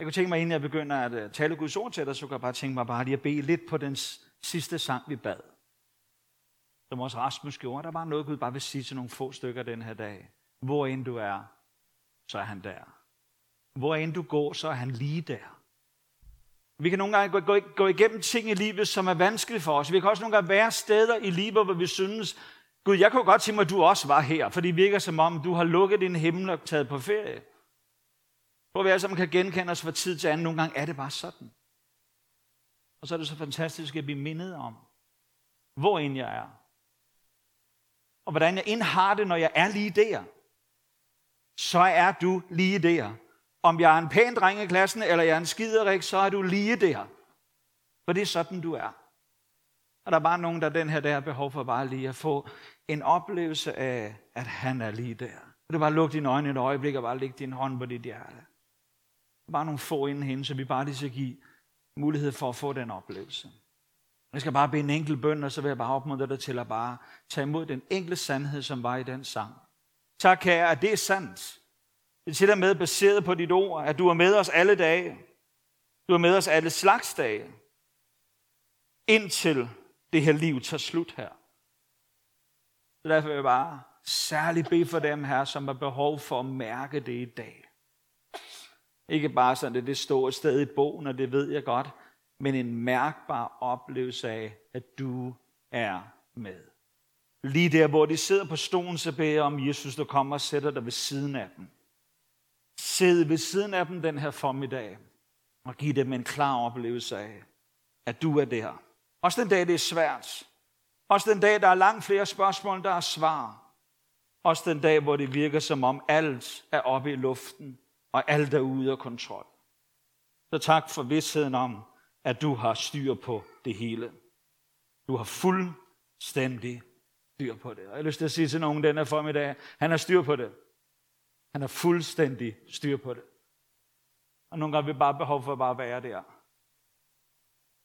Jeg kunne tænke mig, inden jeg begynder at øh, tale Guds ord til dig, så kan jeg bare tænke mig bare lige at bede lidt på den sidste sang, vi bad. Som også Rasmus gjorde. Der var noget, Gud bare vil sige til nogle få stykker den her dag. Hvor end du er, så er han der. Hvor end du går, så er han lige der. Vi kan nogle gange gå, gå, gå igennem ting i livet, som er vanskelige for os. Vi kan også nogle gange være steder i livet, hvor vi synes, Gud, jeg kunne godt tænke mig, at du også var her, for det virker som om, du har lukket din himmel og taget på ferie tror, vi alle sammen kan genkende os fra tid til anden. Nogle gange er det bare sådan. Og så er det så fantastisk at blive mindet om, hvor end jeg er. Og hvordan jeg end har det, når jeg er lige der. Så er du lige der. Om jeg er en pæn dreng i klassen, eller jeg er en skiderik, så er du lige der. For det er sådan, du er. Og der er bare nogen, der den her der har behov for bare lige at få en oplevelse af, at han er lige der. Og det bare lukke dine øjne et øjeblik og bare lægge din hånd på dit hjerte. Bare nogle få inden hende, så vi bare lige skal give mulighed for at få den oplevelse. Jeg skal bare bede en enkelt bøn, og så vil jeg bare opmuntre dig til at bare tage imod den enkle sandhed, som var i den sang. Tak, kære, at det er sandt. Det er til og med baseret på dit ord, at du er med os alle dage. Du er med os alle slags dage. Indtil det her liv tager slut her. Så derfor vil jeg bare særligt bede for dem her, som har behov for at mærke det i dag. Ikke bare sådan, at det står et sted i bogen, og det ved jeg godt, men en mærkbar oplevelse af, at du er med. Lige der, hvor de sidder på stolen, så beder jeg om Jesus, der kommer og sætter dig ved siden af dem. Sid ved siden af dem den her formiddag, og giv dem en klar oplevelse af, at du er der. Også den dag, det er svært. Også den dag, der er langt flere spørgsmål, der er svar. Også den dag, hvor det virker som om alt er oppe i luften, og alt er ude af kontrol. Så tak for vidsheden om, at du har styr på det hele. Du har fuldstændig styr på det. Og jeg har lyst til at sige til nogen denne formiddag, han har styr på det. Han har fuldstændig styr på det. Og nogle gange har vi bare behov for at bare være der.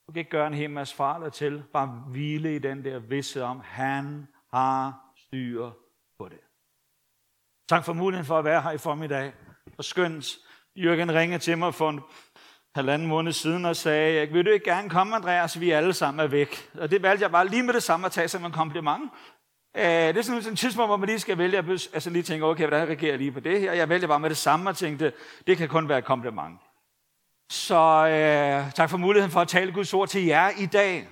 Du kan ikke gøre en hel masse farler til. Bare hvile i den der vidsthed om, han har styr på det. Tak for muligheden for at være her i formiddag. Og skønt, Jørgen ringede til mig for en halvanden måned siden og sagde, vil du ikke gerne komme, Andreas, vi alle sammen er væk. Og det valgte jeg bare lige med det samme at tage som en kompliment. Øh, det er sådan et tidspunkt, hvor man lige skal vælge, altså lige tænke, okay, hvordan reagerer jeg lige på det her? Jeg vælger bare med det samme og tænkte, det kan kun være et kompliment. Så øh, tak for muligheden for at tale Guds ord til jer i dag.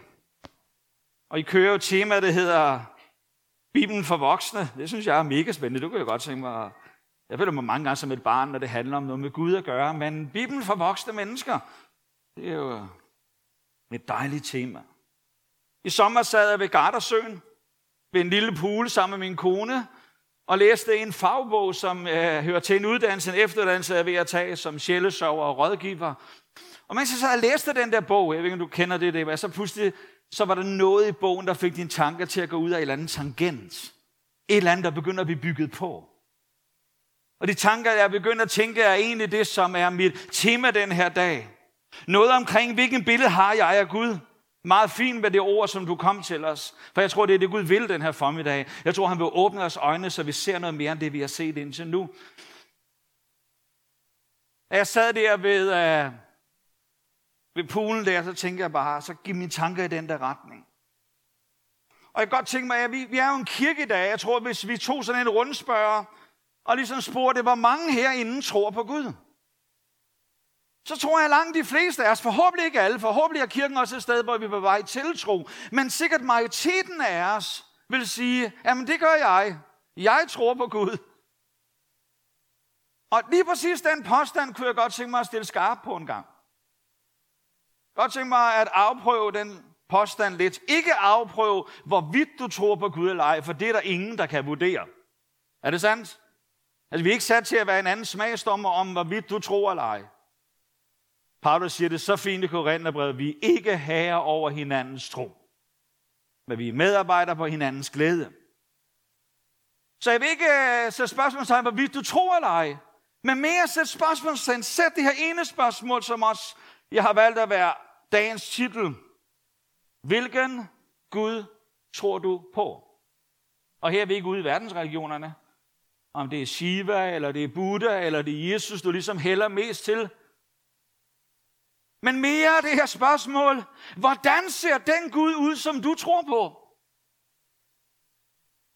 Og I kører jo tema, der hedder Bibelen for voksne. Det synes jeg er mega spændende. Du kan jo godt tænke mig jeg føler mig mange gange som et barn, når det handler om noget med Gud at gøre, men Bibelen for voksne mennesker, det er jo et dejligt tema. I sommer sad jeg ved Gardersøen, ved en lille pool sammen med min kone, og læste en fagbog, som øh, hører til en uddannelse, en efteruddannelse, jeg er ved at tage som sjælesover og rådgiver. Og mens jeg så læste den der bog, jeg ved ikke, om du kender det, det var, så pludselig så var der noget i bogen, der fik dine tanker til at gå ud af et eller andet tangent. Et eller andet, der begynder at blive bygget på. Og de tanker, jeg begynder at tænke, er egentlig det, som er mit tema den her dag. Noget omkring, hvilken billede har jeg af Gud? Meget fint med det ord, som du kom til os. For jeg tror, det er det, Gud vil den her formiddag. Jeg tror, han vil åbne os øjne, så vi ser noget mere end det, vi har set indtil nu. Jeg sad der ved, øh, ved poolen der, så tænker jeg bare, så giv mine tanker i den der retning. Og jeg kan godt tænke mig, at vi, vi er jo en kirke i dag. Jeg tror, hvis vi tog sådan en rundspørger, og ligesom spurgte, hvor mange herinde tror på Gud. Så tror jeg langt de fleste af os, forhåbentlig ikke alle, forhåbentlig er kirken også et sted, hvor vi er på vej til tro, men sikkert majoriteten af os vil sige, jamen det gør jeg. Jeg tror på Gud. Og lige præcis den påstand kunne jeg godt tænke mig at stille skarp på en gang. Godt tænke mig at afprøve den påstand lidt. Ikke afprøve, hvorvidt du tror på Gud eller ej, for det er der ingen, der kan vurdere. Er det sandt? Altså, vi er ikke sat til at være en anden smagsdommer om, hvorvidt du tror eller ej. Paulus siger det så fint i Korintherbrevet, vi er ikke herre over hinandens tro. Men vi er medarbejdere på hinandens glæde. Så jeg vil ikke uh, sætte spørgsmålstegn, hvorvidt du tror eller ej. Men mere sætte spørgsmålstegn. Sæt det her ene spørgsmål, som også jeg har valgt at være dagens titel. Hvilken Gud tror du på? Og her er vi ikke ude i verdensreligionerne om det er Shiva, eller det er Buddha, eller det er Jesus, du ligesom hælder mest til. Men mere det her spørgsmål, hvordan ser den Gud ud, som du tror på?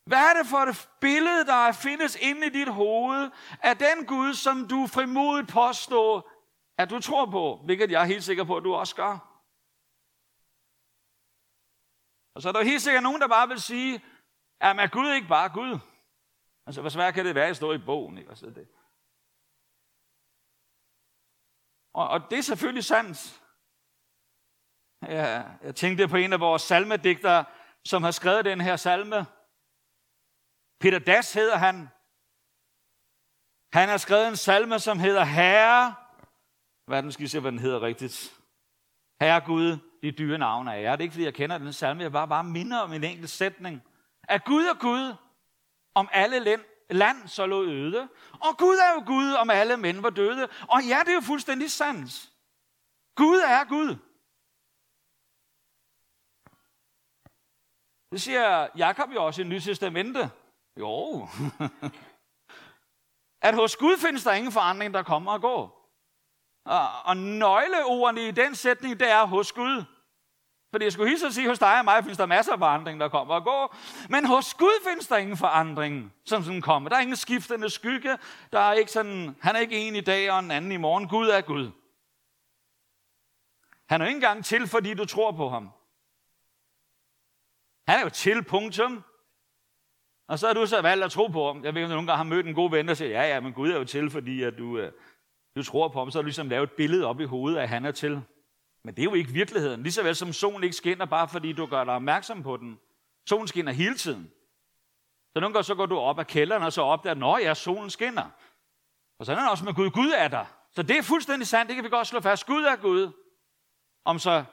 Hvad er det for et billede, der findes inde i dit hoved af den Gud, som du frimodigt påstår, at du tror på, hvilket jeg er helt sikker på, at du også gør. Og så er der helt sikkert nogen, der bare vil sige, at er Gud ikke bare Gud? Altså, hvor svært kan det være at stå i bogen? Ikke? Altså, det. Og, og det er selvfølgelig sandt. Jeg, jeg tænkte på en af vores salmedigtere, som har skrevet den her salme. Peter Das hedder han. Han har skrevet en salme, som hedder Herre. Hvad den skal se, hvad den hedder rigtigt. Herre Gud, de dyre navne af jer. Det er ikke, fordi jeg kender den salme. Jeg bare, bare minder om en enkelt sætning. At Gud er Gud, om alle land så lå øde. Og Gud er jo Gud, om alle mænd var døde. Og ja, det er jo fuldstændig sandt. Gud er Gud. Det siger Jakob jo også i Nye Testamente. Jo. at hos Gud findes der ingen forandring, der kommer og går. Og, og nøgleordene i den sætning, det er hos Gud. Fordi jeg skulle hilse at sige, hos dig og mig findes der masser af forandring, der kommer og går. Men hos Gud findes der ingen forandring, som sådan kommer. Der er ingen skiftende skygge. Der er ikke sådan, han er ikke en i dag og en anden i morgen. Gud er Gud. Han er jo ikke engang til, fordi du tror på ham. Han er jo til, punktum. Og så har du så valgt at tro på ham. Jeg ved, om du nogle gange har mødt en god ven, der siger, ja, ja, men Gud er jo til, fordi at du, øh, du tror på ham. Så har du ligesom lavet et billede op i hovedet at han er til. Men det er jo ikke virkeligheden. Ligeså vel som solen ikke skinner, bare fordi du gør dig opmærksom på den. Solen skinner hele tiden. Så nogle gange så går du op af kælderen, og så opdager, når ja, solen skinner. Og så er det også med Gud. Gud er der. Så det er fuldstændig sandt. Det kan vi godt slå fast. Gud er Gud. Om så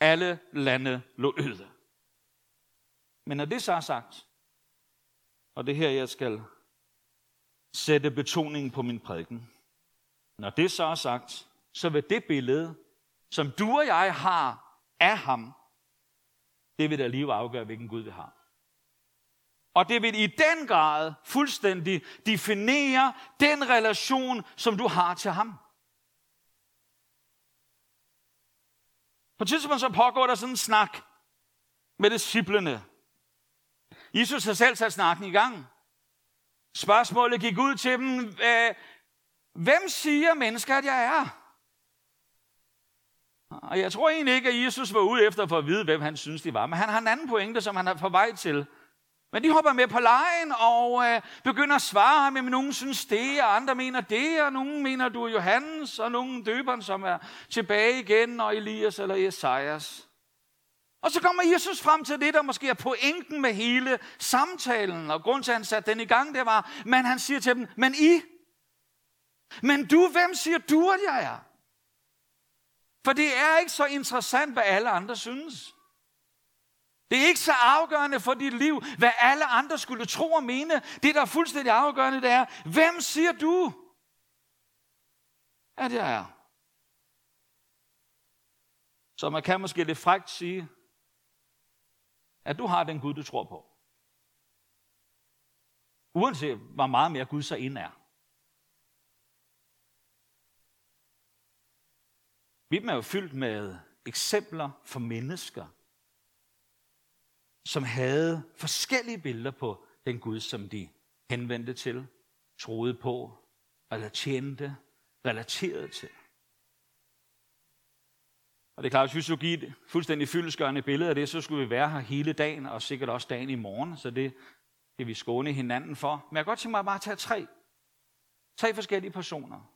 alle lande lå øde. Men når det så er sagt, og det her, jeg skal sætte betoningen på min prædiken. Når det så er sagt, så vil det billede, som du og jeg har af ham, det vil da lige afgøre, hvilken Gud vi har. Og det vil i den grad fuldstændig definere den relation, som du har til ham. På et tidspunkt så pågår der sådan en snak med disciplene. Jesus har selv sat snakken i gang. Spørgsmålet gik ud til dem, hvem siger mennesker, at jeg er? Og jeg tror egentlig ikke, at Jesus var ude efter for at vide, hvem han synes, de var. Men han har en anden pointe, som han er på vej til. Men de hopper med på lejen og øh, begynder at svare ham, at nogen synes det, og andre mener det, og nogen mener, du er Johannes, og nogen døberen, som er tilbage igen, og Elias eller Esajas. Og så kommer Jesus frem til det, der måske er pointen med hele samtalen, og grund til, at han satte den i gang, det var, men han siger til dem, men I, men du, hvem siger du, at jeg er? For det er ikke så interessant, hvad alle andre synes. Det er ikke så afgørende for dit liv, hvad alle andre skulle tro og mene. Det, der er fuldstændig afgørende, det er, hvem siger du, at jeg er? Så man kan måske lidt frægt sige, at du har den Gud, du tror på. Uanset hvor meget mere Gud så ind er. Bibelen er jo fyldt med eksempler for mennesker, som havde forskellige billeder på den Gud, som de henvendte til, troede på, eller tjente, relaterede til. Og det er klart, hvis vi skulle give et fuldstændig fyldesgørende billede af det, så skulle vi være her hele dagen, og sikkert også dagen i morgen, så det kan vi skåne hinanden for. Men jeg kan godt tænke mig at bare tage tre. Tre forskellige personer,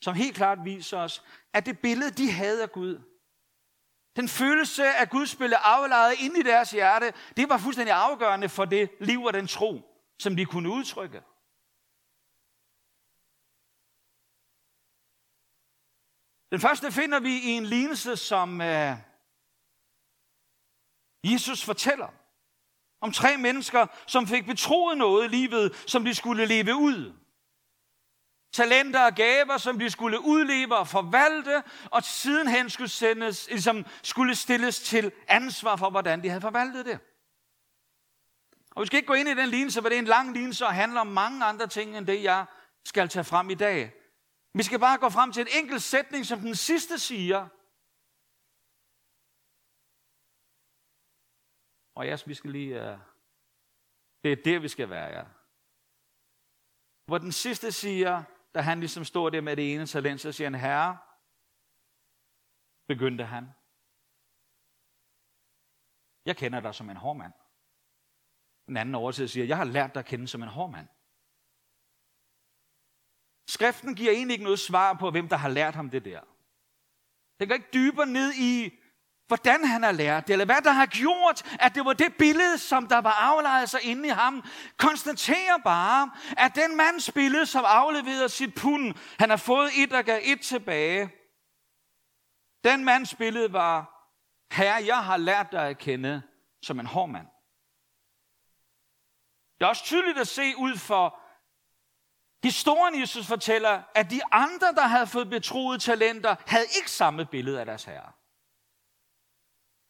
som helt klart viser os, at det billede, de havde af Gud, den følelse af Guds spille aflejet ind i deres hjerte, det var fuldstændig afgørende for det liv og den tro, som de kunne udtrykke. Den første finder vi i en lignelse, som uh, Jesus fortæller om tre mennesker, som fik betroet noget i livet, som de skulle leve ud talenter og gaver, som de skulle udleve og forvalte, og sidenhen skulle, sendes, ligesom skulle stilles til ansvar for, hvordan de havde forvaltet det. Og vi skal ikke gå ind i den lignelse, for det er en lang lignelse og handler om mange andre ting, end det jeg skal tage frem i dag. Vi skal bare gå frem til en enkelt sætning, som den sidste siger. Og jeg, vi skal lige... Uh... Det er der, vi skal være, ja. Hvor den sidste siger, da han ligesom står der med det ene talent, så siger han, Herre, begyndte han. Jeg kender dig som en hård mand. Den anden oversætter siger, jeg har lært dig at kende som en hård mand. Skriften giver egentlig ikke noget svar på, hvem der har lært ham det der. Den går ikke dybere ned i, hvordan han har lært det, eller hvad der har gjort, at det var det billede, som der var aflejet sig inde i ham. Konstaterer bare, at den mands billede, som afleverede sit pund, han har fået et og gav et tilbage. Den mands billede var, herre, jeg har lært dig at kende som en hård mand. Det er også tydeligt at se ud for historien, Jesus fortæller, at de andre, der havde fået betroet talenter, havde ikke samme billede af deres herre.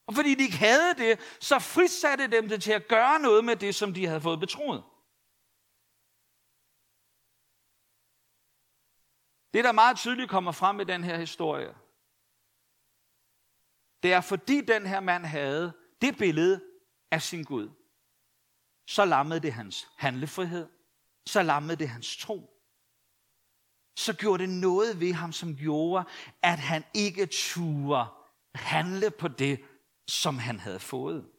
Og fordi de ikke havde det, så frisatte dem det til at gøre noget med det, som de havde fået betroet. Det, der meget tydeligt kommer frem i den her historie, det er, fordi den her mand havde det billede af sin Gud, så lammede det hans handlefrihed, så lammede det hans tro. Så gjorde det noget ved ham, som gjorde, at han ikke turde handle på det, som han havde fået.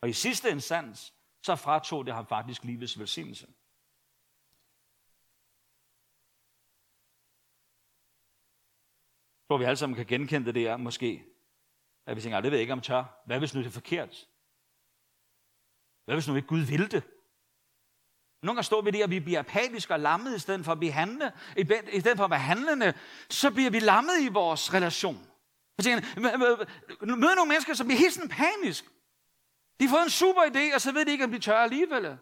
Og i sidste instans, så fratog det ham faktisk livets velsignelse. Jeg tror, vi alle sammen kan genkende det der, måske. At vi tænker, ah, det ved jeg ikke, om tør. Hvad hvis nu det er forkert? Hvad hvis nu ikke Gud ville det? Nogle gange står vi der, og vi bliver apatiske og lammet, i stedet for at blive handlende, i stedet for at være handlende, så bliver vi lammet i vores relation. Jeg tænker, møder nogle mennesker, som bliver helt sådan panisk. De har fået en super idé, og så ved de ikke, om de tør alligevel.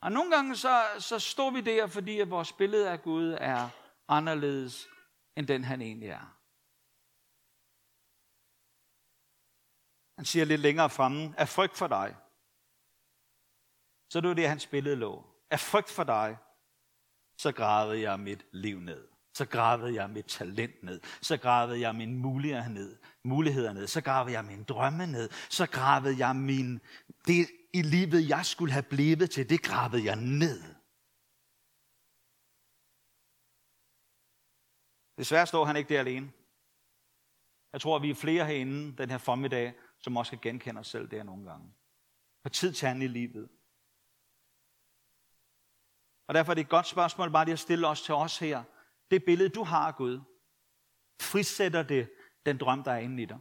Og nogle gange så, så står vi der, fordi at vores billede af Gud er anderledes, end den han egentlig er. Han siger lidt længere fremme, af frygt for dig. Så det var det, hans billede lå. Af frygt for dig, så gravede jeg mit liv ned. Så gravede jeg mit talent ned. Så gravede jeg mine muligheder ned. Muligheder ned. Så gravede jeg mine drømme ned. Så gravede jeg min, det i livet, jeg skulle have blevet til, det gravede jeg ned. Desværre står han ikke der alene. Jeg tror, at vi er flere herinde den her formiddag, som også kan genkende os selv der nogle gange. På tid til i livet. Og derfor er det et godt spørgsmål bare lige at stille os til os her. Det billede, du har af Gud, frisætter det den drøm, der er inde i dig.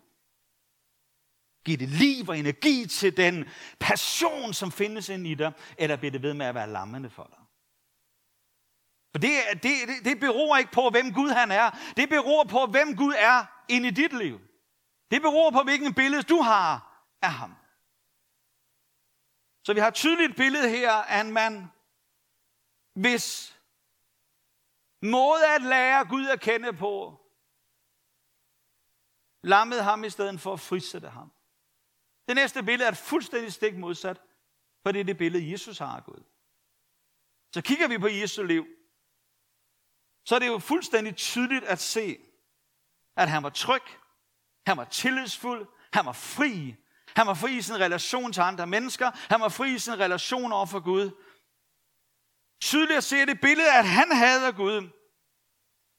Giv det liv og energi til den passion, som findes inde i dig, eller bliver det ved med at være lammende for dig? For det, det, det, det beror ikke på, hvem Gud han er. Det beror på, hvem Gud er inde i dit liv. Det beror på, hvilken billede du har af ham. Så vi har et tydeligt billede her af en mand, hvis måde at lære Gud at kende på, lammede ham i stedet for at frisætte ham. Det næste billede er et fuldstændig stik modsat, for det er det billede, Jesus har af Gud. Så kigger vi på Jesu liv, så er det jo fuldstændig tydeligt at se, at han var tryg, han var tillidsfuld, han var fri. Han var fri i sin relation til andre mennesker, han var fri i sin relation over for Gud. Tydeligt at se det billede, at han hader Gud.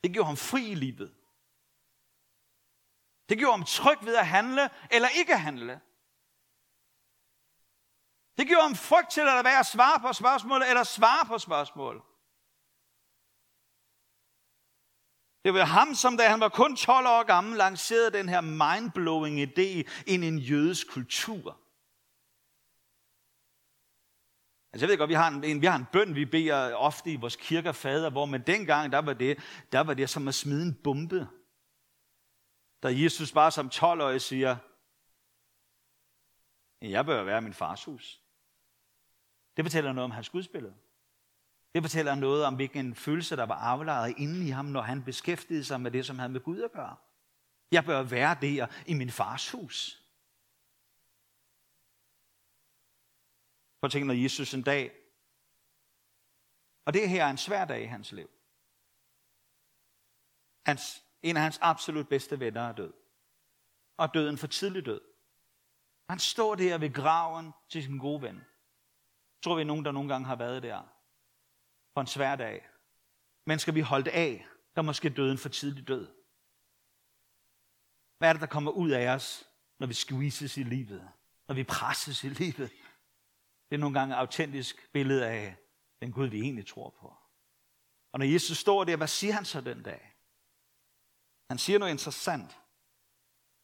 Det gjorde ham fri i livet. Det gjorde ham tryg ved at handle eller ikke handle. Det gjorde ham frygt til at være at svare på spørgsmål eller svare på spørgsmål. Det var ham, som da han var kun 12 år gammel, lancerede den her mindblowing idé ind i en jødisk kultur. Altså jeg ved godt, vi har en, vi har en bøn, vi beder ofte i vores kirker fader, hvor man dengang, der var det, der var det som at smide en bombe. Da Jesus bare som 12-årig siger, jeg bør være min fars hus. Det fortæller noget om hans gudsbillede. Det fortæller noget om, hvilken følelse, der var aflejret inde i ham, når han beskæftigede sig med det, som havde med Gud at gøre. Jeg bør være der i min fars hus. Prøv at tænke, når Jesus en dag, og det her er en svær dag i hans liv. Hans, en af hans absolut bedste venner er død. Og døden for tidlig død. Han står der ved graven til sin gode ven. Tror vi er nogen, der nogle gange har været der. På en svær dag. Men skal vi holde af, der måske døden for tidlig død. Hvad er det, der kommer ud af os, når vi squeezes i livet? Når vi presses i livet? Det er nogle gange et autentisk billede af den Gud, vi egentlig tror på. Og når Jesus står der, hvad siger han så den dag? Han siger noget interessant.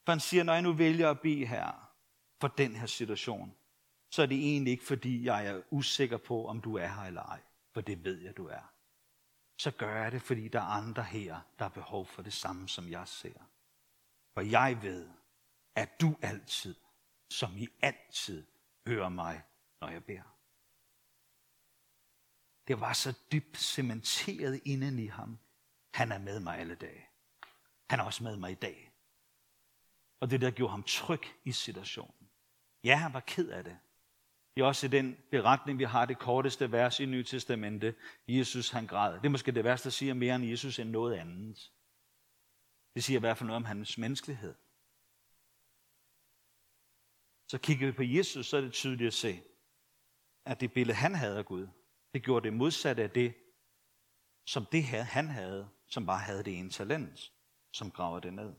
For han siger, når jeg nu vælger at bede her for den her situation, så er det egentlig ikke, fordi jeg er usikker på, om du er her eller ej. For det ved jeg, du er. Så gør jeg det, fordi der er andre her, der har behov for det samme, som jeg ser. For jeg ved, at du altid, som I altid, hører mig, når jeg beder. Det var så dybt cementeret inden i ham. Han er med mig alle dage. Han er også med mig i dag. Og det der gjorde ham tryg i situationen. Ja, han var ked af det. Det er også i den beretning, vi har det korteste vers i Nye Testamente. Jesus, han græd. Det er måske det værste, der siger mere om Jesus end noget andet. Det siger i hvert fald noget om hans menneskelighed. Så kigger vi på Jesus, så er det tydeligt at se, at det billede, han havde af Gud, det gjorde det modsatte af det, som det her, han havde, som bare havde det ene talent, som graver det ned.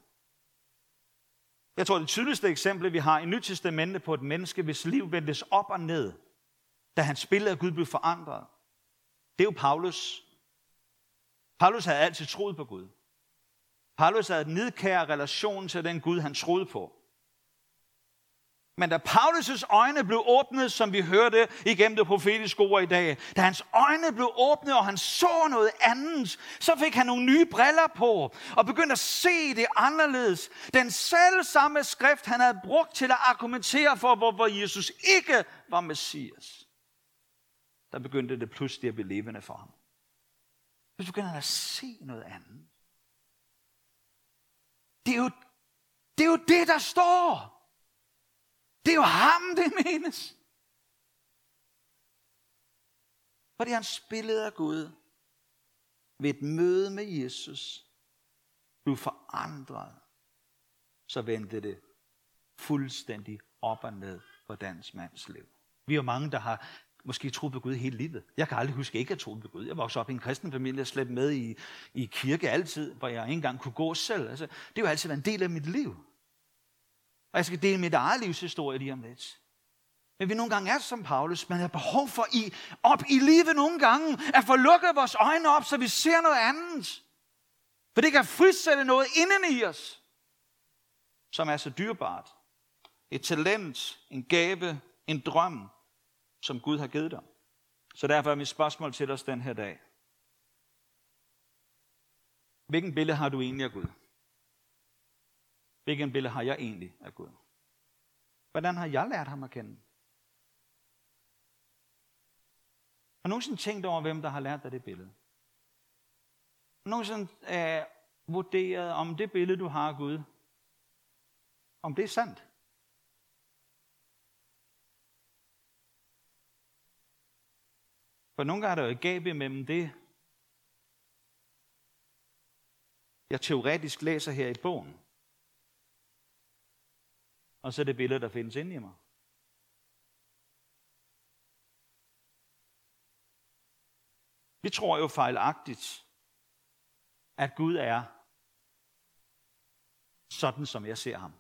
Jeg tror, det tydeligste eksempel, vi har i Nyt Testamente på et menneske, hvis liv vendes op og ned, da hans billede af Gud blev forandret, det er jo Paulus. Paulus havde altid troet på Gud. Paulus havde en nedkær relation til den Gud, han troede på. Men da Paulus' øjne blev åbnet, som vi hørte igennem det profetiske ord i dag, da hans øjne blev åbnet, og han så noget andet, så fik han nogle nye briller på, og begyndte at se det anderledes. Den selv samme skrift, han havde brugt til at argumentere for, hvorfor Jesus ikke var Messias. Der begyndte det pludselig at blive levende for ham. Så begyndte han at se noget andet. Det er jo det, er jo det der står. Det er jo ham, det menes. Fordi han spillede af Gud ved et møde med Jesus blev forandret, så vendte det fuldstændig op og ned på dansk mands liv. Vi er mange, der har måske troet på Gud hele livet. Jeg kan aldrig huske ikke at tro på Gud. Jeg voksede op i en kristen familie, jeg slæbte med i, i kirke altid, hvor jeg ikke engang kunne gå selv. Altså, det har jo altid været en del af mit liv. Og jeg skal dele mit eget livshistorie lige om lidt. Men vi nogle gange er som Paulus, man har behov for i, op i livet nogle gange, at få lukket vores øjne op, så vi ser noget andet. For det kan frisætte noget inden i os, som er så dyrbart. Et talent, en gave, en drøm, som Gud har givet dig. Så derfor er mit spørgsmål til os den her dag. Hvilken billede har du egentlig af Gud? Hvilken billede har jeg egentlig af Gud? Hvordan har jeg lært ham at kende? Har du nogensinde tænkt over, hvem der har lært dig det billede? Har du nogensinde øh, vurderet, om det billede, du har af Gud, om det er sandt? For nogle gange er der jo et gab imellem det, jeg teoretisk læser her i bogen, og så det billede, der findes inde i mig. Vi tror jo fejlagtigt, at Gud er sådan, som jeg ser ham.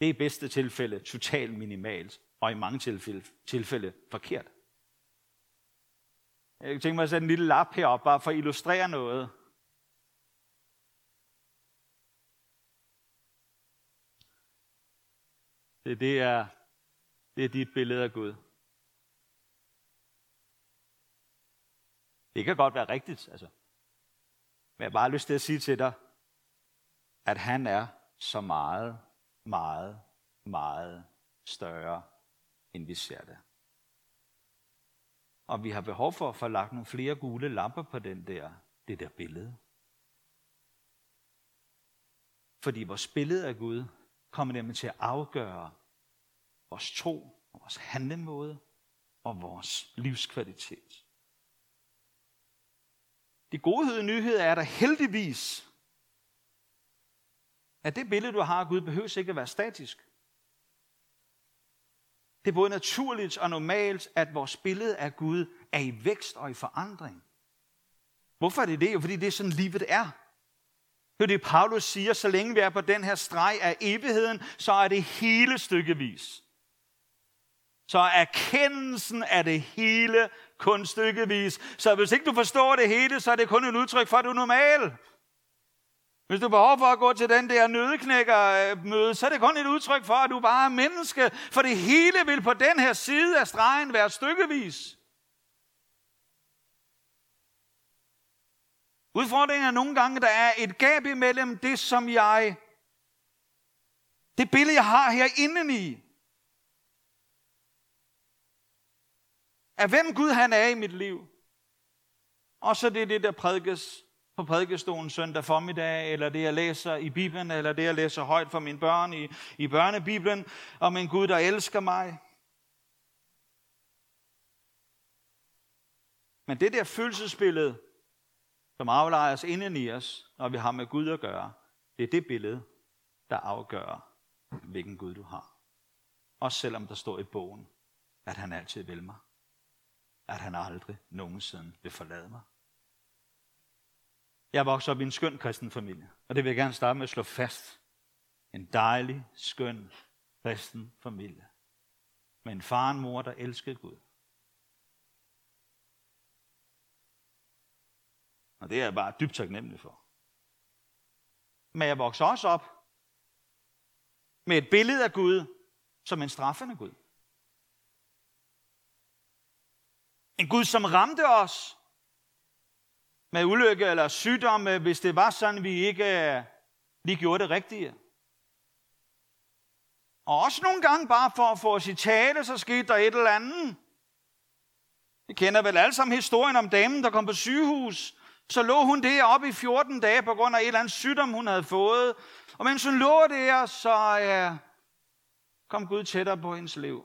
Det er i bedste tilfælde totalt minimalt, og i mange tilfælde, tilfælde forkert. Jeg tænker mig at sætte en lille lap herop, bare for at illustrere noget. Det, det, er, det er dit billede af Gud. Det kan godt være rigtigt, altså. Men jeg har bare lyst til at sige til dig, at han er så meget, meget, meget større, end vi ser det. Og vi har behov for at få lagt nogle flere gule lamper på den der, det der billede. Fordi vores billede af Gud kommer nemlig til at afgøre vores tro, vores handlemåde og vores livskvalitet. De gode nyheder er der heldigvis, at det billede, du har af Gud, behøver ikke at være statisk. Det er både naturligt og normalt, at vores billede af Gud er i vækst og i forandring. Hvorfor er det det? Jo, fordi det er sådan, livet er. Det er det, Paulus siger, så længe vi er på den her streg af evigheden, så er det hele stykkevis. Så erkendelsen af det hele kun stykkevis. Så hvis ikke du forstår det hele, så er det kun et udtryk for, at du er normal. Hvis du behøver for at gå til den der nødeknækkermøde, så er det kun et udtryk for, at du bare er menneske. For det hele vil på den her side af stregen være stykkevis. Udfordringen er nogle gange, der er et gab imellem det, som jeg, det billede, jeg har her indeni, af hvem Gud han er i mit liv. Og så det er det, der prædikes på prædikestolen søndag formiddag, eller det, jeg læser i Bibelen, eller det, jeg læser højt for mine børn i, i børnebibelen, om en Gud, der elsker mig. Men det der følelsesbillede, som aflejes inden i os, når vi har med Gud at gøre, det er det billede, der afgør, hvilken Gud du har. Også selvom der står i bogen, at han altid vil mig. At han aldrig nogensinde vil forlade mig. Jeg voksede op i en skøn kristen familie, og det vil jeg gerne starte med at slå fast. En dejlig, skøn kristen familie. Med en far og en mor, der elskede Gud. Og det er jeg bare dybt taknemmelig for. Men jeg vokser også op med et billede af Gud som en straffende Gud. En Gud, som ramte os med ulykke eller sygdomme, øh, hvis det var sådan, vi ikke øh, lige gjorde det rigtige. Og også nogle gange bare for at få os i tale, så skete der et eller andet. Vi kender vel alle sammen historien om damen, der kom på sygehus. Så lå hun der oppe i 14 dage på grund af et eller andet sygdom, hun havde fået. Og mens hun lå der, så ja, kom Gud tættere på hendes liv.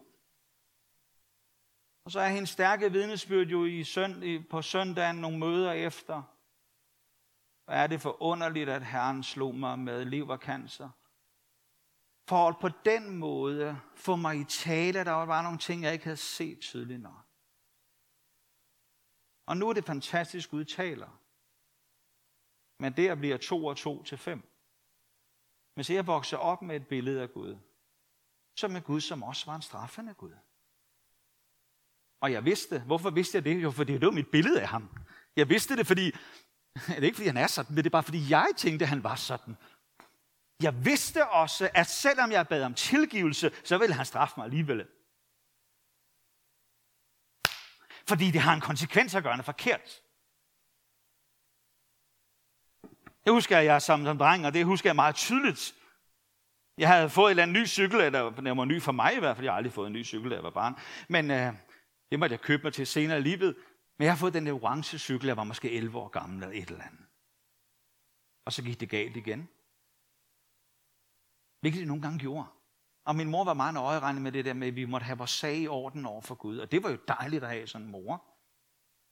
Og så er hendes stærke vidnesbyrd jo i sønd, på søndagen nogle møder efter. Hvad er det for underligt, at Herren slog mig med levercancer? For på den måde få mig i tale, der var bare nogle ting, jeg ikke havde set tydeligt nok. Og nu er det fantastisk udtaler. Men der bliver to og to til fem. Hvis jeg vokser op med et billede af Gud, så med Gud, som også var en straffende Gud. Og jeg vidste, hvorfor vidste jeg det? Jo, fordi det var mit billede af ham. Jeg vidste det, fordi, det er ikke fordi han er sådan, men det er bare fordi jeg tænkte, at han var sådan. Jeg vidste også, at selvom jeg bad om tilgivelse, så ville han straffe mig alligevel. Fordi det har en konsekvens at gøre noget forkert. Det husker jeg som, som dreng, og det husker jeg meget tydeligt. Jeg havde fået en eller anden ny cykel, eller den var ny for mig i hvert fald. Jeg har aldrig fået en ny cykel, da jeg var barn. Men øh, det måtte jeg købe mig til senere i livet. Men jeg har fået den der orange cykel, jeg var måske 11 år gammel eller et eller andet. Og så gik det galt igen. Hvilket det nogle gange gjorde. Og min mor var meget nøjeregnet med det der med, at vi måtte have vores sag i orden over for Gud. Og det var jo dejligt at have sådan en mor.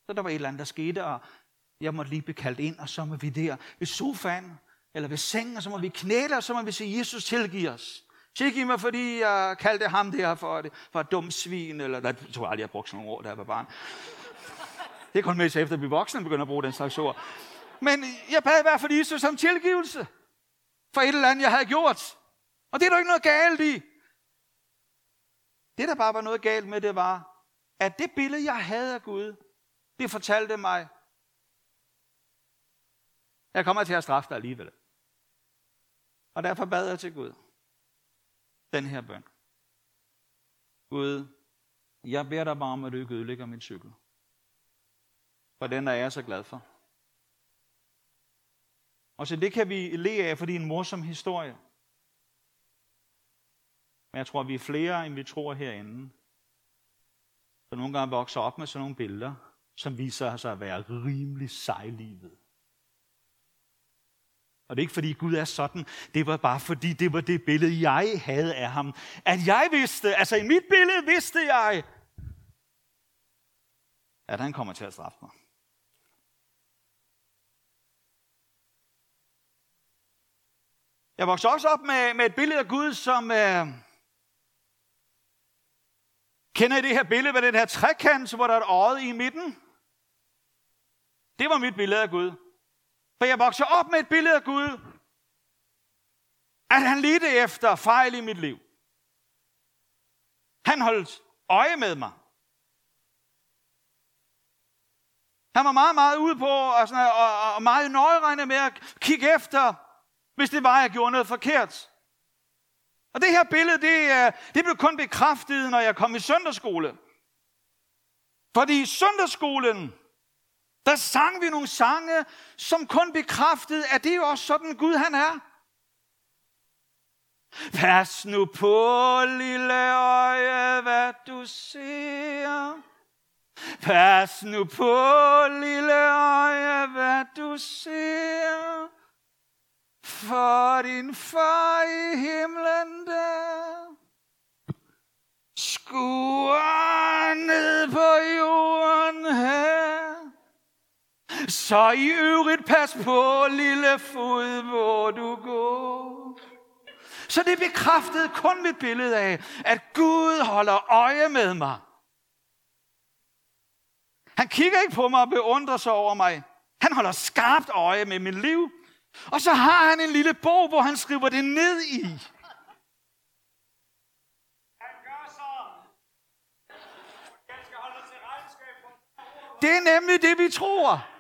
Så der var et eller andet, der skete, og jeg måtte lige blive kaldt ind, og så må vi der ved sofaen, eller ved sengen, og så må vi knæle, og så må vi sige, Jesus tilgiv os. Tilgiv mig, fordi jeg kaldte ham der for, det, for et dumt svin, eller der tror aldrig, jeg brugte sådan nogle ord, da jeg var barn. Det er kun med efter, at vi voksne begynder at bruge den slags ord. Men jeg bad i hvert fald Jesus om tilgivelse for et eller andet, jeg havde gjort. Og det er der ikke noget galt i. Det, der bare var noget galt med, det var, at det billede, jeg havde af Gud, det fortalte mig, jeg kommer til at straffe dig alligevel. Og derfor bad jeg til Gud den her bøn. Gud, jeg beder dig bare om, at du ikke ødelægger min cykel. For den er jeg så glad for. Og så det kan vi le af, fordi det er en morsom historie. Men jeg tror, at vi er flere, end vi tror herinde. Så nogle gange vokser op med sådan nogle billeder, som viser sig at være rimelig sejlivet. Og det er ikke fordi Gud er sådan, det var bare fordi, det var det billede, jeg havde af ham. At jeg vidste, altså i mit billede vidste jeg, at han kommer til at straffe mig. Jeg voksede også op med, med et billede af Gud, som... Øh, kender I det her billede med den her trekant, hvor der er et øje i midten? Det var mit billede af Gud. For jeg vokser op med et billede af Gud, at han lidte efter fejl i mit liv. Han holdt øje med mig. Han var meget, meget ude på og, sådan, og, og meget nøjeregnet med at kigge efter, hvis det var, jeg gjorde noget forkert. Og det her billede, det, øh, det blev kun bekræftet, når jeg kom i søndagsskole. Fordi i søndagsskolen, der sang vi nogle sange, som kun bekræftede, at det er jo også sådan Gud han er. Pas nu på, lille øje, hvad du ser. Pas nu på, lille øje, hvad du ser. For din far i himlen der skuer ned på jorden her. Så i øvrigt pas på, lille fod, hvor du går. Så det bekræftede kun mit billede af, at Gud holder øje med mig. Han kigger ikke på mig og beundrer sig over mig. Han holder skarpt øje med mit liv. Og så har han en lille bog, hvor han skriver det ned i. Det er nemlig det, vi tror.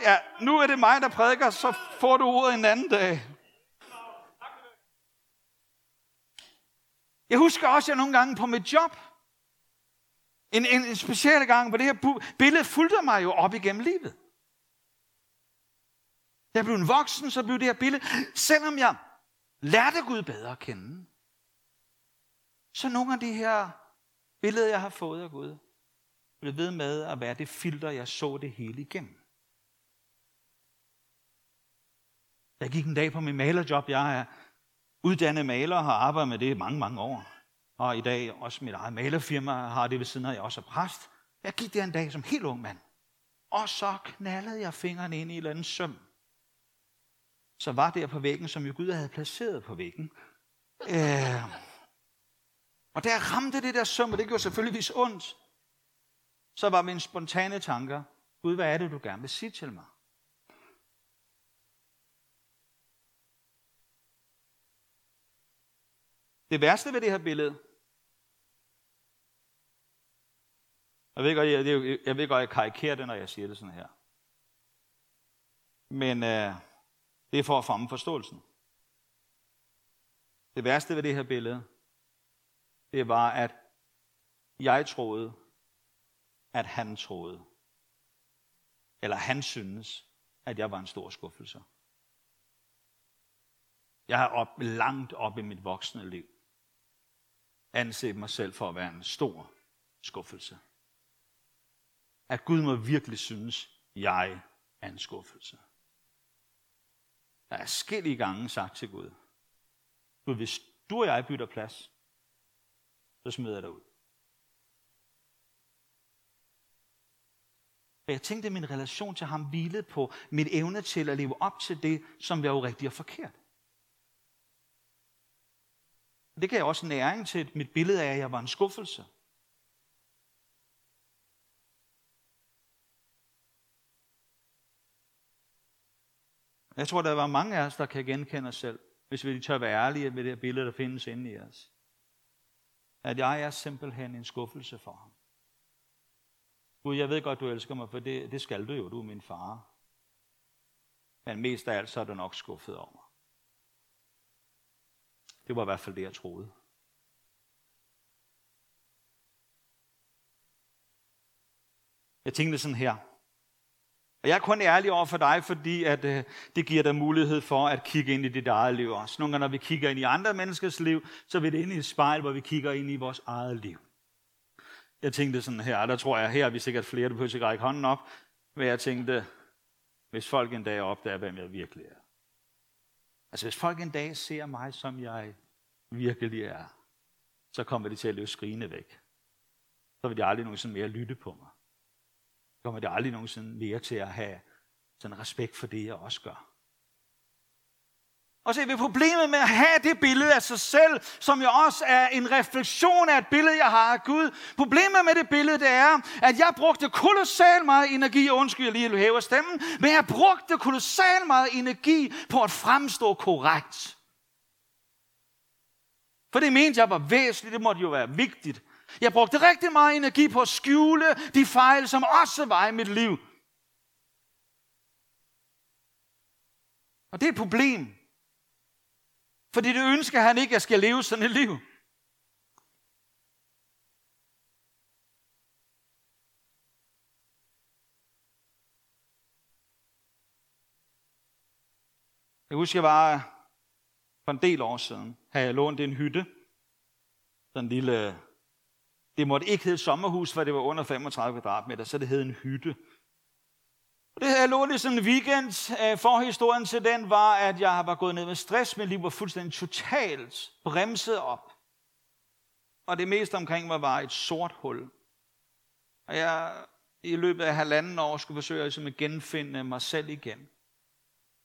Ja, nu er det mig, der prædiker, så får du ordet en anden dag. Jeg husker også, at jeg nogle gange på mit job, en, en, en speciel gang, hvor det her billede fulgte mig jo op igennem livet. Da jeg blev en voksen, så blev det her billede, selvom jeg lærte Gud bedre at kende, så nogle af de her billeder, jeg har fået af Gud, blev ved med at være det filter, jeg så det hele igennem. Jeg gik en dag på min malerjob. Jeg er uddannet maler og har arbejdet med det i mange, mange år. Og i dag også mit eget malerfirma har det ved siden af, jeg også er præst. Jeg gik der en dag som helt ung mand. Og så knaldede jeg fingeren ind i et eller andet søm. Så var der på væggen, som jo Gud havde placeret på væggen. Øh, og der ramte det der søm, og det gjorde selvfølgelig ondt. Så var min spontane tanker, Gud, hvad er det, du gerne vil sige til mig? Det værste ved det her billede, jeg ved godt, jeg, jeg, jeg, ved godt, jeg karikerer det, når jeg siger det sådan her. Men øh, det er for at fremme forståelsen. Det værste ved det her billede, det var, at jeg troede, at han troede, eller han synes, at jeg var en stor skuffelse. Jeg har op, langt op i mit voksne liv anse mig selv for at være en stor skuffelse. At Gud må virkelig synes, jeg er en skuffelse. Jeg er skille gange sagt til Gud, Gud, hvis du og jeg bytter plads, så smider jeg dig ud. Og jeg tænkte, at min relation til ham hvilede på mit evne til at leve op til det, som var jo rigtigt og forkert. Det gav også næring til mit billede af, at jeg var en skuffelse. Jeg tror, der var mange af os, der kan genkende os selv, hvis vi tør være ærlige med det billede, der findes inde i os. At jeg er simpelthen en skuffelse for ham. Gud, jeg ved godt, du elsker mig, for det, det skal du jo, du er min far. Men mest af alt, så er du nok skuffet over. Det var i hvert fald det, jeg troede. Jeg tænkte sådan her. Og jeg er kun ærlig over for dig, fordi at, øh, det giver dig mulighed for at kigge ind i dit eget liv også. Nogle gange, når vi kigger ind i andre menneskers liv, så er det ind i et spejl, hvor vi kigger ind i vores eget liv. Jeg tænkte sådan her, og der tror jeg, her er vi sikkert flere, der behøver at række hånden op, men jeg tænkte, hvis folk en dag opdager, hvem jeg virkelig er, Altså hvis folk en dag ser mig, som jeg virkelig er, så kommer de til at løbe skrigende væk. Så vil de aldrig nogensinde mere lytte på mig. Så kommer de aldrig nogensinde mere til at have sådan respekt for det, jeg også gør. Og se, problemet med at have det billede af sig selv, som jo også er en refleksion af et billede, jeg har af Gud. Problemet med det billede, det er, at jeg brugte kolossalt meget energi, undskyld, jeg lige hæver stemmen, men jeg brugte kolossalt meget energi på at fremstå korrekt. For det mente jeg var væsentligt, det måtte jo være vigtigt. Jeg brugte rigtig meget energi på at skjule de fejl, som også var i mit liv. Og det er et problem. Fordi det ønsker han ikke, at jeg skal leve sådan et liv. Jeg husker, jeg var for en del år siden, havde jeg lånt en hytte. Sådan en lille... Det måtte ikke hedde sommerhus, for det var under 35 kvadratmeter, så det hed en hytte. Det havde jeg lånt sådan en weekend. Øh, forhistorien til den var, at jeg var gået ned med stress. men liv var fuldstændig totalt bremset op. Og det meste omkring mig var et sort hul. Og jeg i løbet af halvanden år skulle forsøge ligesom at genfinde mig selv igen.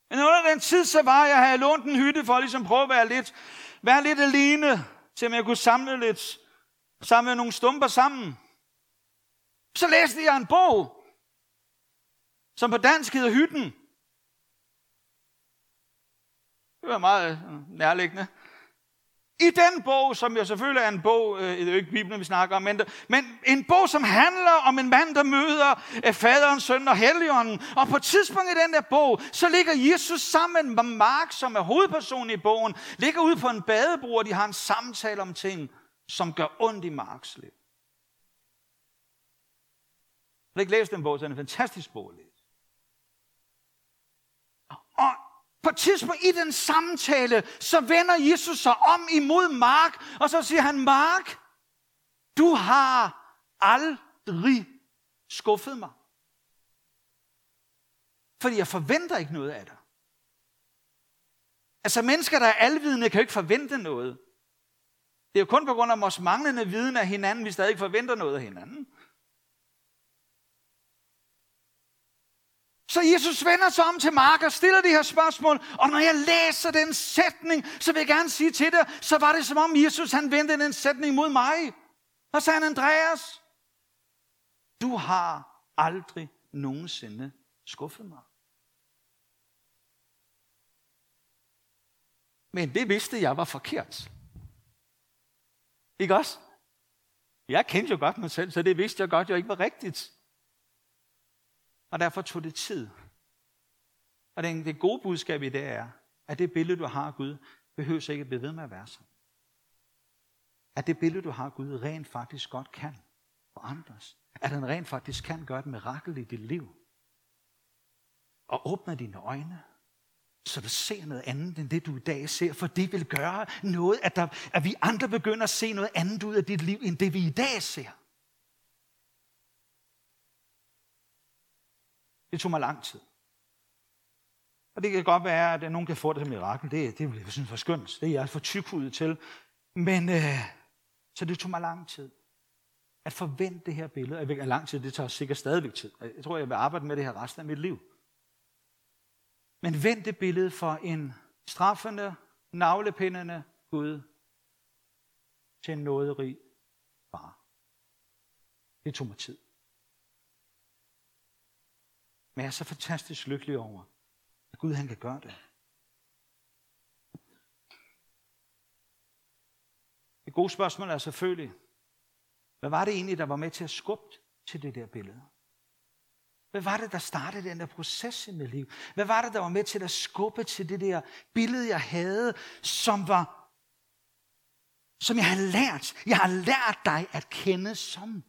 Men under den tid, så var jeg, havde lånt en hytte for at ligesom prøve at være lidt, være lidt alene, til at jeg kunne samle lidt, samle nogle stumper sammen. Så læste jeg en bog, som på dansk hedder Hytten. Det var meget øh, nærliggende. I den bog, som jo selvfølgelig er en bog, øh, det er jo ikke Bibelen, vi snakker om, men, men en bog, som handler om en mand, der møder øh, faderen, søn og helligånden. Og på et tidspunkt i den der bog, så ligger Jesus sammen med Mark, som er hovedpersonen i bogen, ligger ude på en badebro, og de har en samtale om ting, som gør ondt i Marks liv. Jeg du ikke læst den bog, så er en fantastisk bog at. Og på et tidspunkt i den samtale, så vender Jesus sig om imod Mark, og så siger han, Mark, du har aldrig skuffet mig. Fordi jeg forventer ikke noget af dig. Altså mennesker, der er alvidende, kan jo ikke forvente noget. Det er jo kun på grund af vores manglende viden af hinanden, vi stadig forventer noget af hinanden. Så Jesus vender sig om til Mark og stiller de her spørgsmål, og når jeg læser den sætning, så vil jeg gerne sige til dig, så var det som om Jesus han vendte den sætning mod mig. Og sagde han, Andreas, du har aldrig nogensinde skuffet mig. Men det vidste jeg var forkert. Ikke også? Jeg kendte jo godt mig selv, så det vidste jeg godt, jeg ikke var rigtigt. Og derfor tog det tid. Og det, det gode budskab i det er, at det billede, du har af Gud, behøver ikke at blive ved med at være sådan. At det billede, du har af Gud, rent faktisk godt kan forandres. At han rent faktisk kan gøre et mirakel i dit liv. Og åbne dine øjne, så du ser noget andet end det, du i dag ser. For det vil gøre noget, at, der, at vi andre begynder at se noget andet ud af dit liv, end det vi i dag ser. Det tog mig lang tid. Og det kan godt være, at nogen kan få det som mirakel. Det, det vil jeg synes for skønt. Det er jeg for tykhudet til. Men øh, så det tog mig lang tid. At forvente det her billede. Jeg ved lang tid, det tager sikkert stadigvæk tid. Jeg tror, jeg vil arbejde med det her resten af mit liv. Men vend det billede for en straffende, navlepindende Gud til en nåderig far. Det tog mig tid. Men jeg er så fantastisk lykkelig over, at Gud han kan gøre det. Et gode spørgsmål er selvfølgelig, hvad var det egentlig, der var med til at skubbe til det der billede? Hvad var det, der startede den der proces i mit liv? Hvad var det, der var med til at skubbe til det der billede, jeg havde, som var, som jeg har lært? Jeg har lært dig at kende som.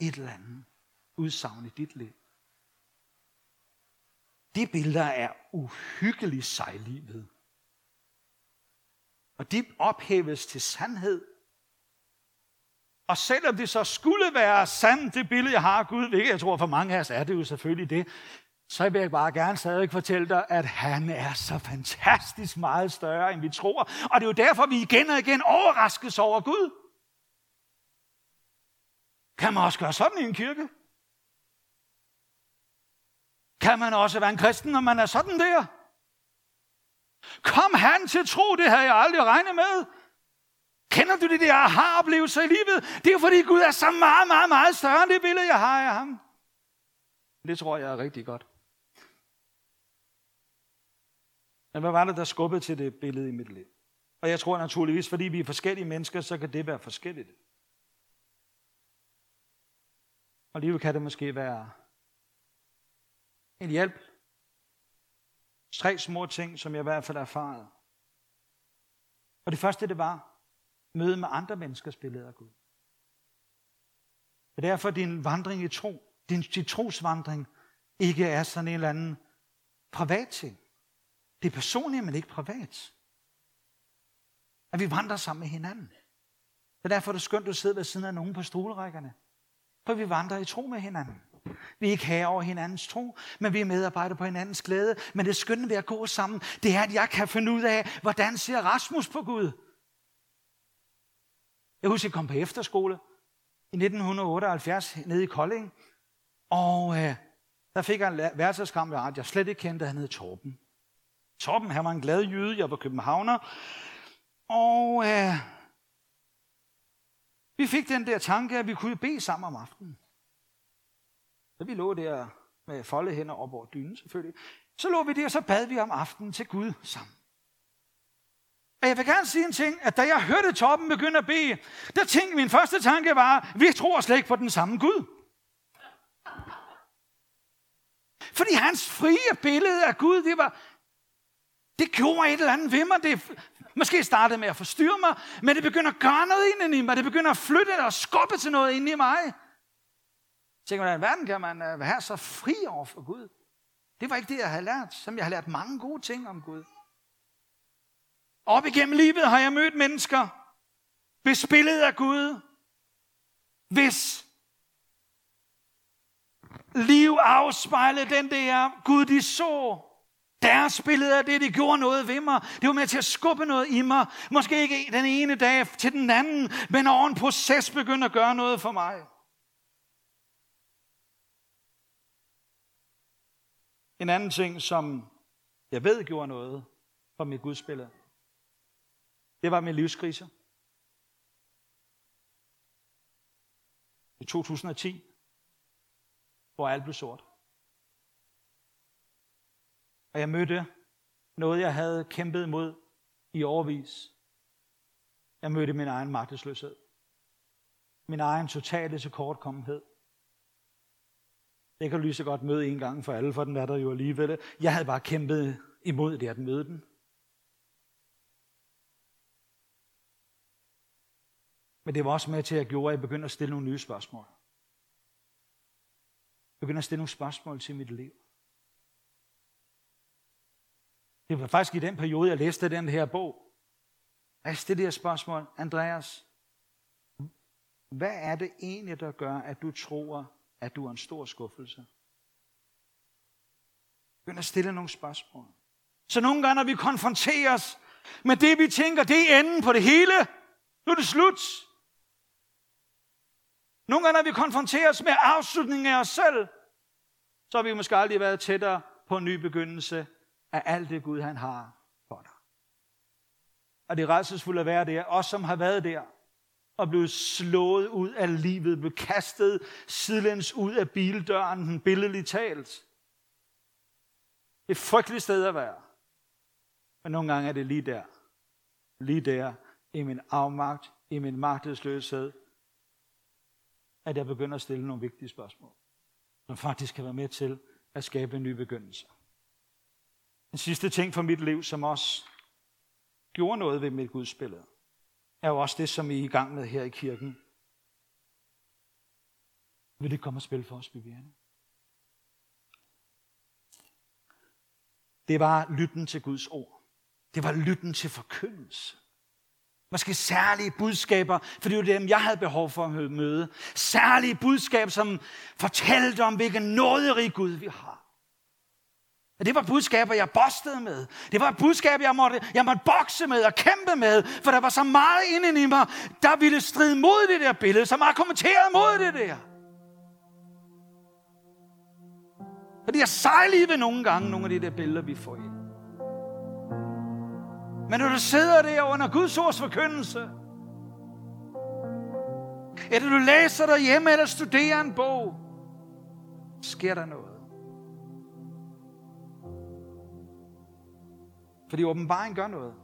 Et eller andet udsagn i dit liv. De billeder er uhyggeligt sejlivet. Og de ophæves til sandhed. Og selvom det så skulle være sandt, det billede, jeg har af Gud, hvilket jeg tror for mange af os er det jo selvfølgelig det, så vil jeg bare gerne stadig fortælle dig, at han er så fantastisk meget større, end vi tror. Og det er jo derfor, vi igen og igen overraskes over Gud. Kan man også gøre sådan i en kirke? Kan man også være en kristen, når man er sådan der? Kom han til tro, det havde jeg aldrig regnet med. Kender du det der aha-oplevelser i livet? Det er fordi Gud er så meget, meget, meget større end det billede, jeg har af ham. Det tror jeg er rigtig godt. Men hvad var det, der skubbede til det billede i mit liv? Og jeg tror naturligvis, fordi vi er forskellige mennesker, så kan det være forskelligt. Og alligevel kan det måske være en hjælp. Tre små ting, som jeg i hvert fald erfaret. Og det første, det var møde med andre menneskers billeder af Gud. Og derfor din vandring i tro, din, din trosvandring, ikke er sådan en eller anden privat ting. Det er personligt, men ikke privat. At vi vandrer sammen med hinanden. Det er derfor, det er skønt, at du sidder ved siden af nogen på stolerækkerne. For vi vandrer i tro med hinanden. Vi er ikke her over hinandens tro, men vi er medarbejdere på hinandens glæde. Men det skønne ved at gå sammen, det er, at jeg kan finde ud af, hvordan ser Rasmus på Gud? Jeg husker, jeg kom på efterskole i 1978 nede i Kolding. Og øh, der fik jeg en værelseskammerat, jeg slet ikke kendte, han hed Torben. Torben, han var en glad jyde, jeg var københavner. Og øh, vi fik den der tanke, at vi kunne bede sammen om aftenen. Så vi lå der med folde hænder op over dynen selvfølgelig. Så lå vi der, og så bad vi om aftenen til Gud sammen. Og jeg vil gerne sige en ting, at da jeg hørte Torben begynde at bede, der tænkte min første tanke var, vi tror slet ikke på den samme Gud. Fordi hans frie billede af Gud, det var, det gjorde et eller andet ved mig. Det måske startede med at forstyrre mig, men det begynder at gøre noget inden i mig. Det begynder at flytte og skubbe til noget inden i mig. Jeg tænker, hvordan verden kan man øh, være så fri over for Gud? Det var ikke det, jeg havde lært, som jeg har lært mange gode ting om Gud. Op igennem livet har jeg mødt mennesker, hvis billedet af Gud, hvis liv afspejlede den der Gud, de så. Deres billede af det, de gjorde noget ved mig. Det var med til at skubbe noget i mig. Måske ikke den ene dag til den anden, men over en proces begyndte at gøre noget for mig. En anden ting, som jeg ved gjorde noget for mit gudsbillede, det var min livskrise. I 2010, hvor alt blev sort. Og jeg mødte noget, jeg havde kæmpet imod i overvis. Jeg mødte min egen magtesløshed. Min egen totale tilkortkommenhed. Det kan du lige så godt møde en gang for alle, for den er der jo alligevel. Jeg havde bare kæmpet imod det at møde den. Men det var også med til, at jeg gjorde, at jeg begyndte at stille nogle nye spørgsmål. Jeg begyndte at stille nogle spørgsmål til mit liv. Det var faktisk i den periode, jeg læste den her bog. Jeg stillede det der spørgsmål. Andreas, hvad er det egentlig, der gør, at du tror, at du er en stor skuffelse? Begynd at stille nogle spørgsmål. Så nogle gange, når vi konfronteres med det, vi tænker, det er enden på det hele. Nu er det slut. Nogle gange, når vi konfronteres med afslutningen af os selv, så har vi måske aldrig været tættere på en ny begyndelse af alt det Gud, han har for dig. Og det er rædselsfuldt at være der, os som har været der, og blevet slået ud af livet, blevet kastet sidelæns ud af bildøren, den billedligt talt. Et frygteligt sted at være. Men nogle gange er det lige der. Lige der, i min afmagt, i min magtesløshed, at jeg begynder at stille nogle vigtige spørgsmål, som faktisk kan være med til at skabe en ny begyndelse. Den sidste ting for mit liv, som også gjorde noget ved mit gudsbillede, er jo også det, som I er i gang med her i kirken. Vil det komme og spille for os, Viviane? Det var lytten til Guds ord. Det var lytten til forkyndelse. Måske særlige budskaber, for det var dem, jeg havde behov for at møde. Særlige budskaber, som fortalte om, hvilken nåderig Gud vi har. Og det var budskaber, jeg bostede med. Det var budskaber, jeg måtte, jeg måtte bokse med og kæmpe med, for der var så meget inde i mig, der ville stride mod det der billede, som argumenterede mod det der. Fordi det sejlede sejlige ved nogle gange, nogle af de der billeder, vi får ind. Men når du sidder der under Guds ords forkyndelse, eller du læser der hjemme eller studerer en bog, sker der noget. Fordi åbenbaring gør noget.